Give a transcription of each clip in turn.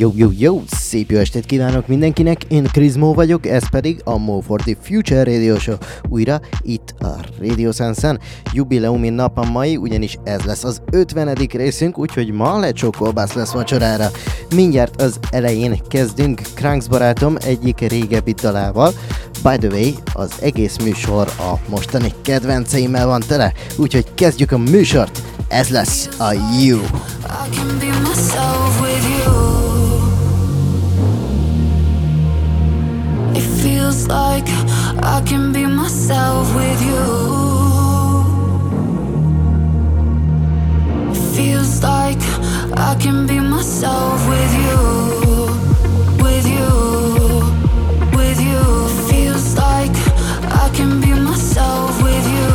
Jó, jó, jó! Szép jó estét kívánok mindenkinek, én Krizmó vagyok, ez pedig a Mo for the Future Radio Show. Újra itt a Radio Sensen. Jubileumi nap a mai, ugyanis ez lesz az 50. részünk, úgyhogy ma lecsó kolbász lesz vacsorára. Mindjárt az elején kezdünk Kranks barátom egyik régebbi dalával. By the way, az egész műsor a mostani kedvenceimmel van tele, úgyhogy kezdjük a műsort. Ez lesz a You. I can be myself feels like I can be myself with you. Feels like I can be myself with you. With you. With you. Feels like I can be myself with you.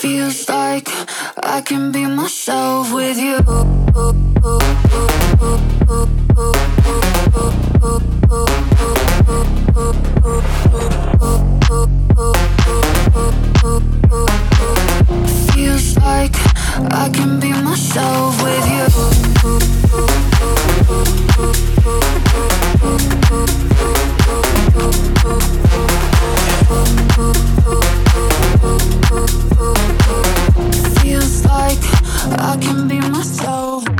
Feels like I can be myself with you. Feels like I can be myself with you. I can be myself.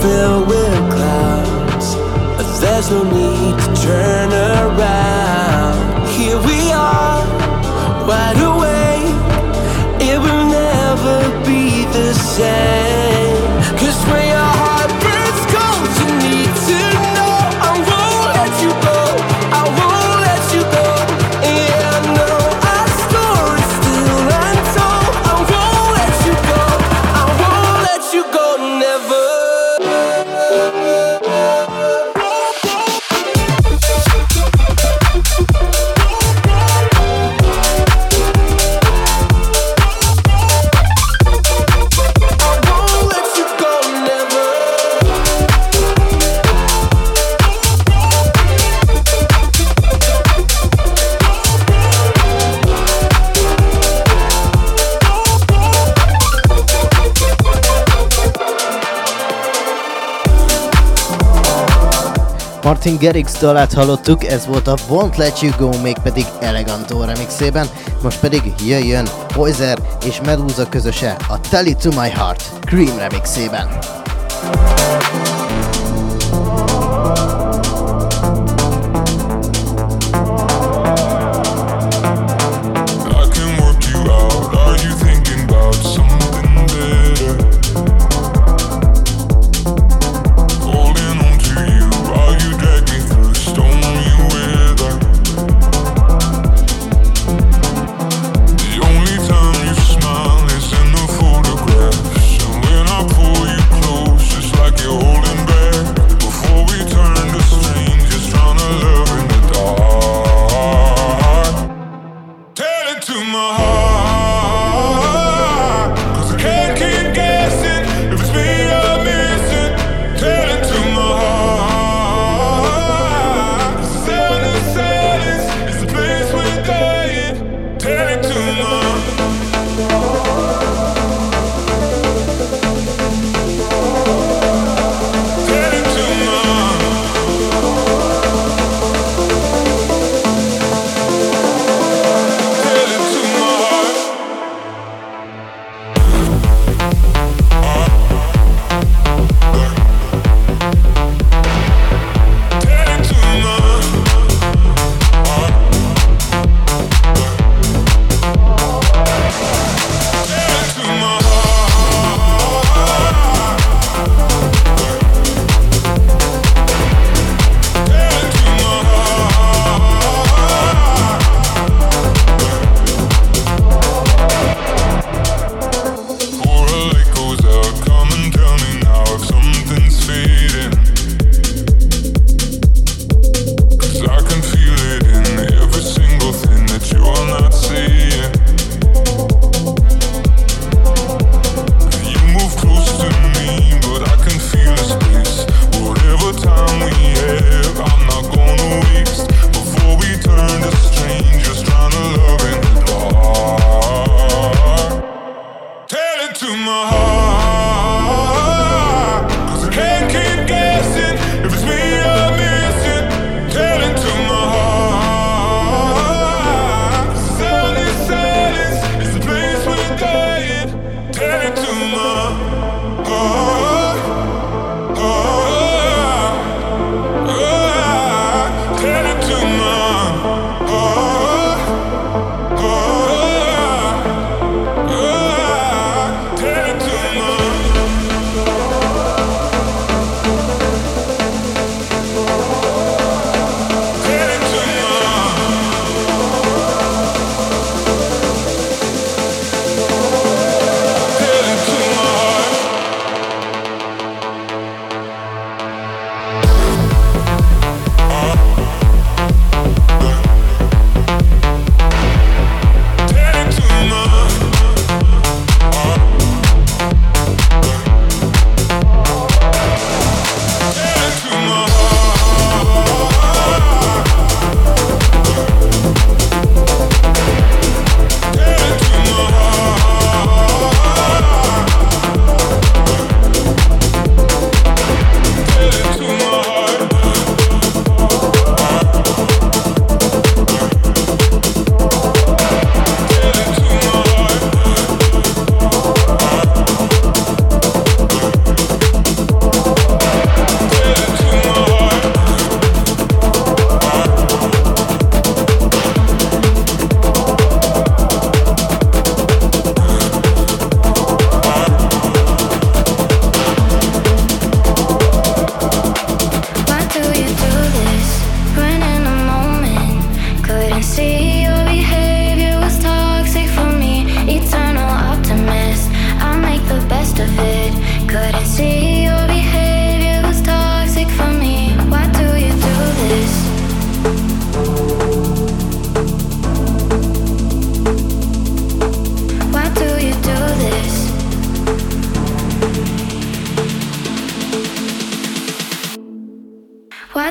filled with clouds. There's no need to turn around. Here we are, wide awake. It will never be the same. Martin Garrix dalát hallottuk, ez volt a Won't Let You Go, mégpedig Elegantor remixében, most pedig jöjjön Poiser és Medusa közöse a Tell It To My Heart Cream remixében.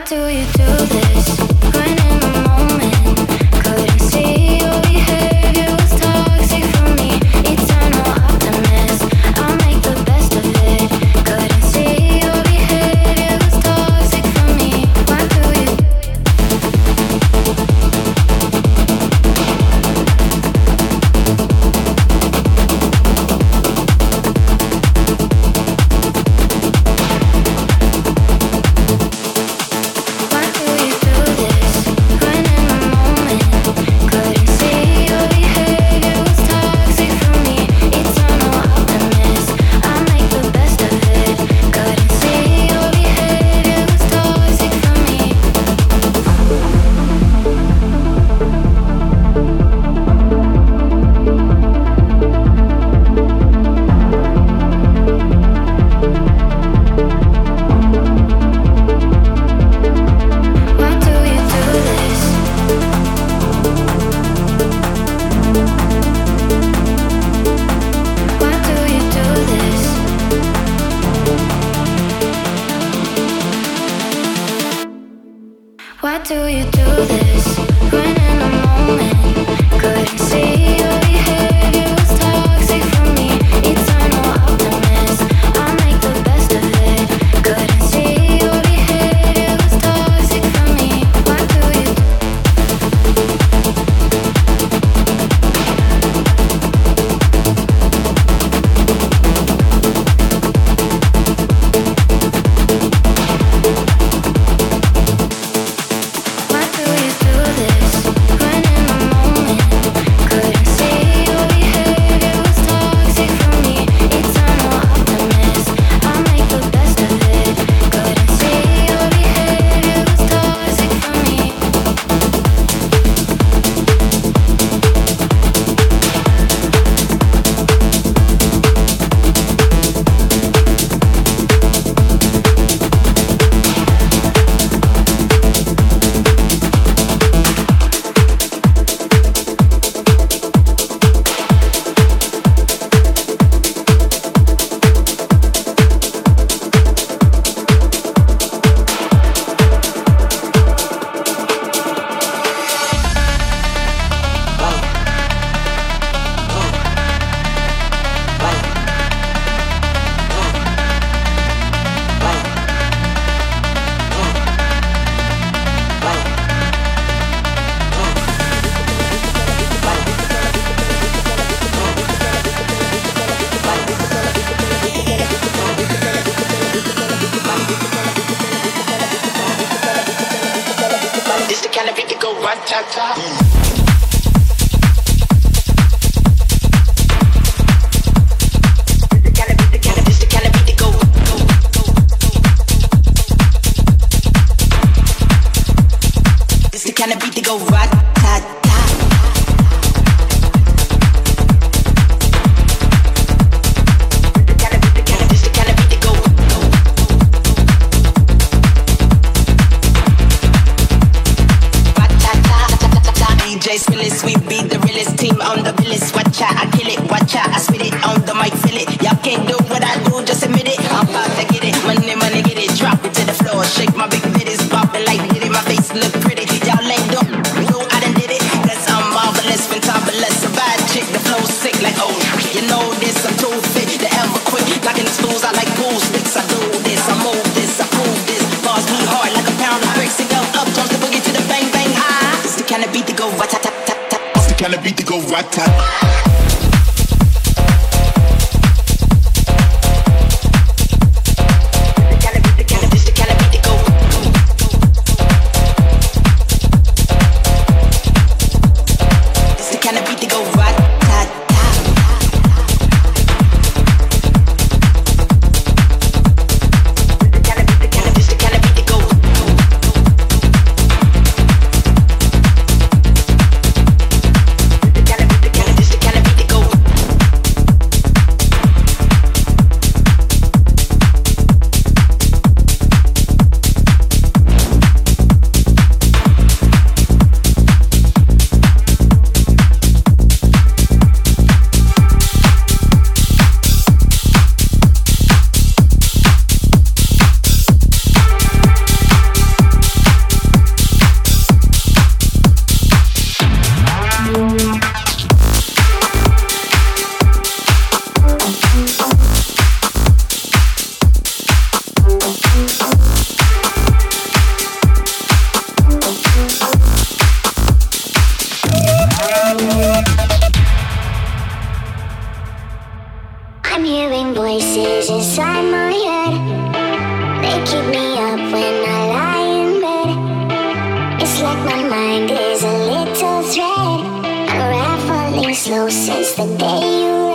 do you do this? Shake my big titties, popping like did My face look pretty. Y'all no, I did it. The flow sick like. Oh, you know this, I'm too fit. Knocking these fools, like pool sticks. I do this, I move this, I this. Bars hard like a go up, the to the bang bang. Ah. It's the kind of beat to go. It's the kind of beat to go rat. since the day you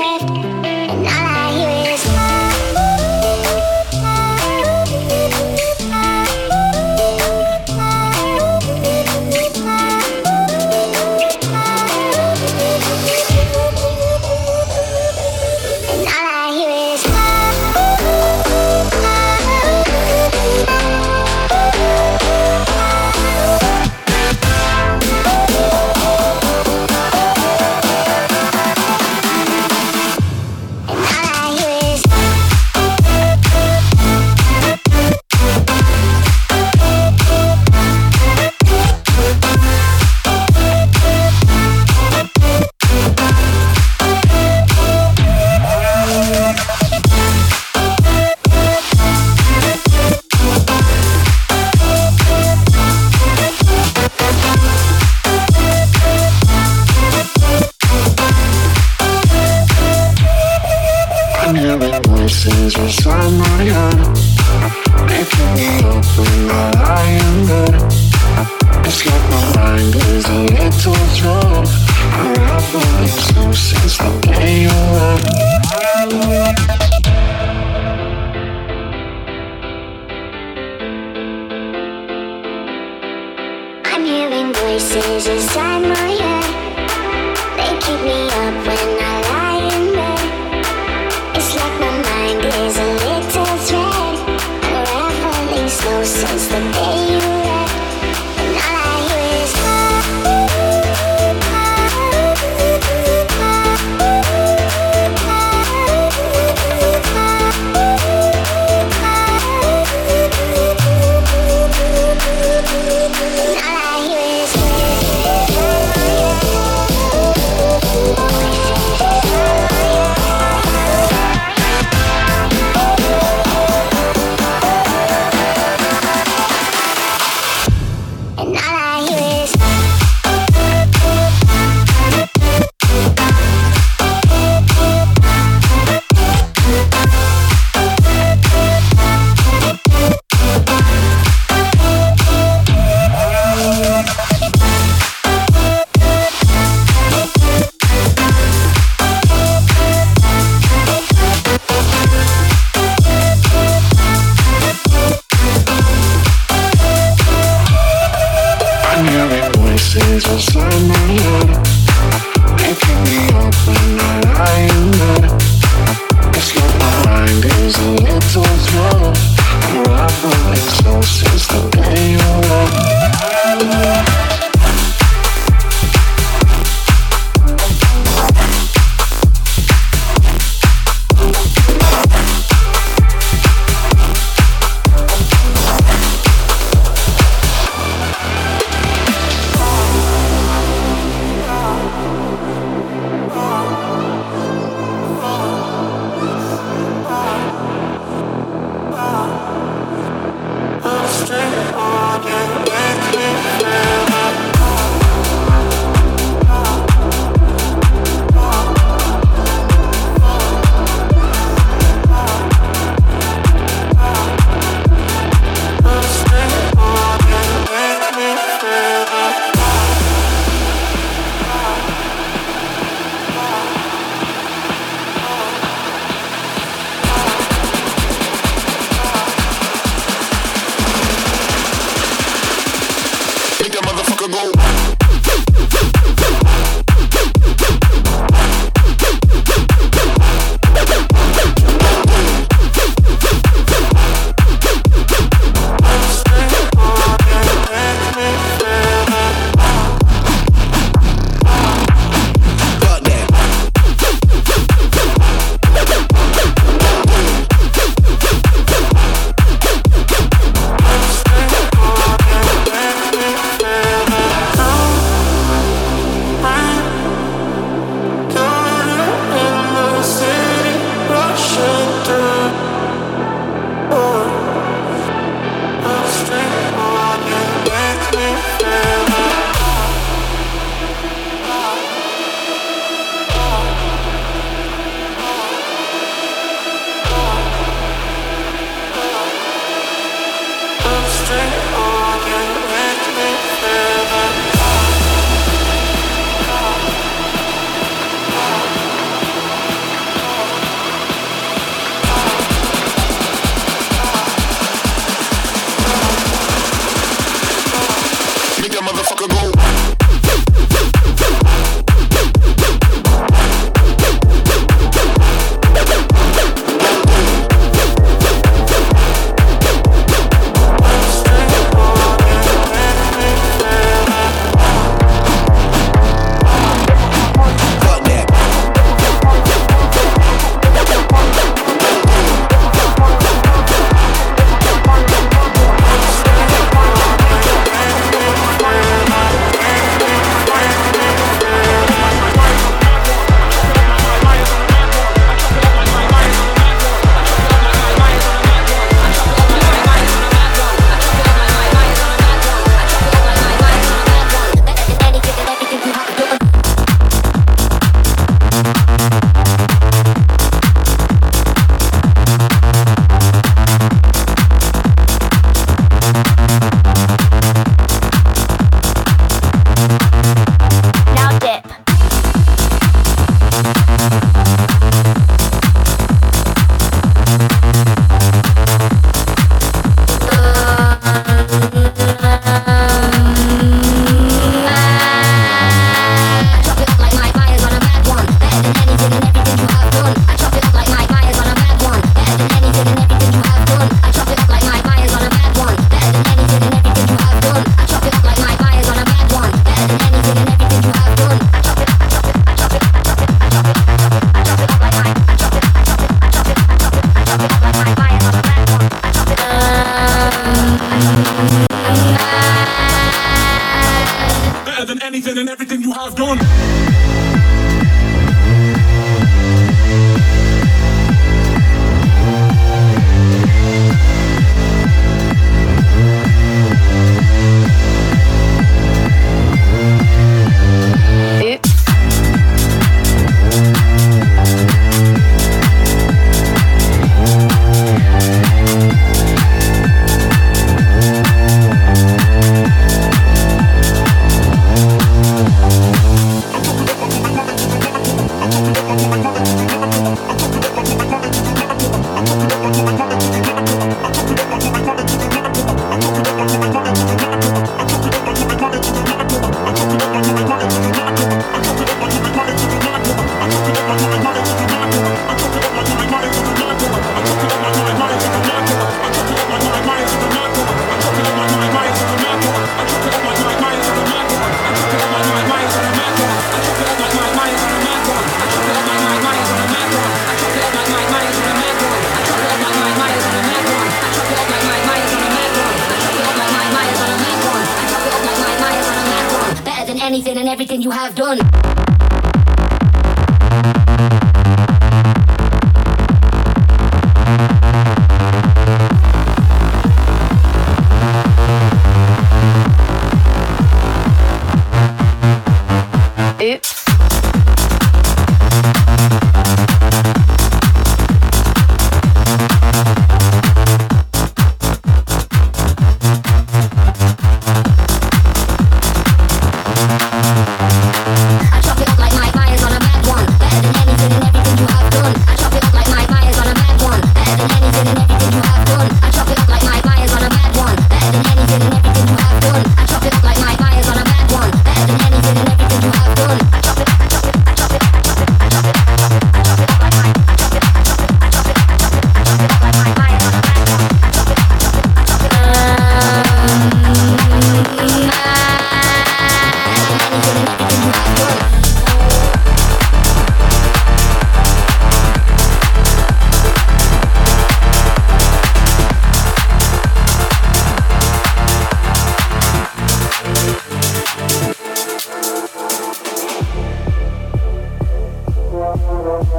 I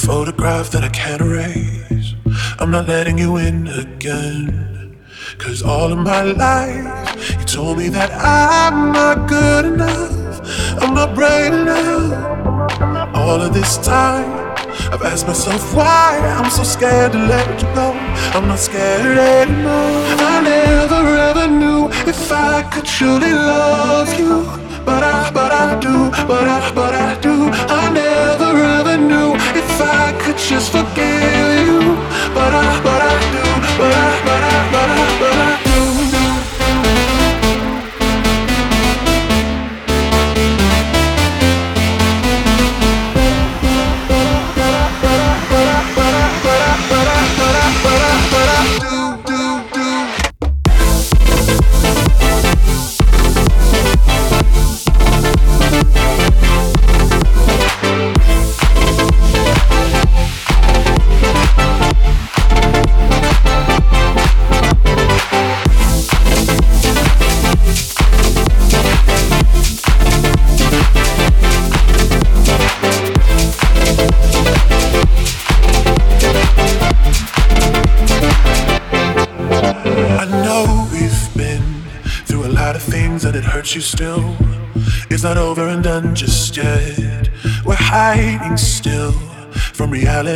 photograph that I can't erase. I'm not letting you in again. Cause all of my life, you told me that I'm not good enough. I'm not brave enough. All of this time, I've asked myself why I'm so scared to let you go. I'm not scared anymore. I never ever knew if I could truly love you but I, but I do, but I, but I do. I never could just forgive you, but I, but I do, but I, but Kedves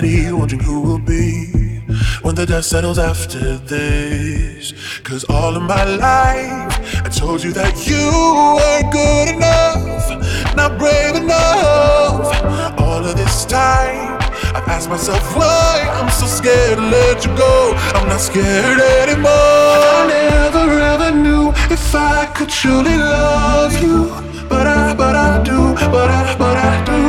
humanity, wondering who will be when the dust settles after this. Cause all of my life, I told you that you weren't good enough, not brave enough. All of this time, I've asked myself why I'm so scared to let you go. I'm not scared anymore. I never ever knew if I could truly love you, but I, but I do, but I, but I do.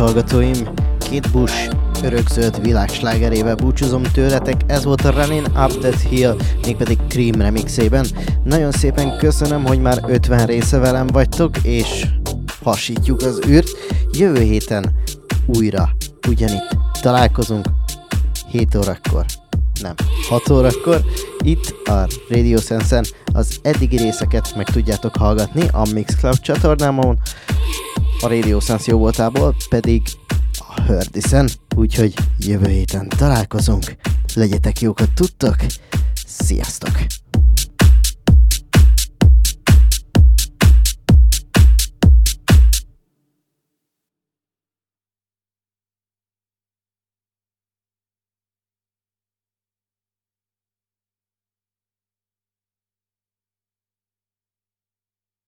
Hallgatóim, két Bush örökzöld világslágerével búcsúzom tőletek, ez volt a Running Up That Hill, mégpedig Cream remixében. Nagyon szépen köszönöm, hogy már 50 része velem vagytok, és hasítjuk az űrt. Jövő héten újra ugyanitt találkozunk. 7 órakor, nem, 6 órakor, itt a Radio Sense-en az eddigi részeket meg tudjátok hallgatni a Mixcloud csatornámon, a Radio Sense jó voltából pedig a Hördiszen, úgyhogy jövő héten találkozunk. Legyetek jókat tudtok, sziasztok!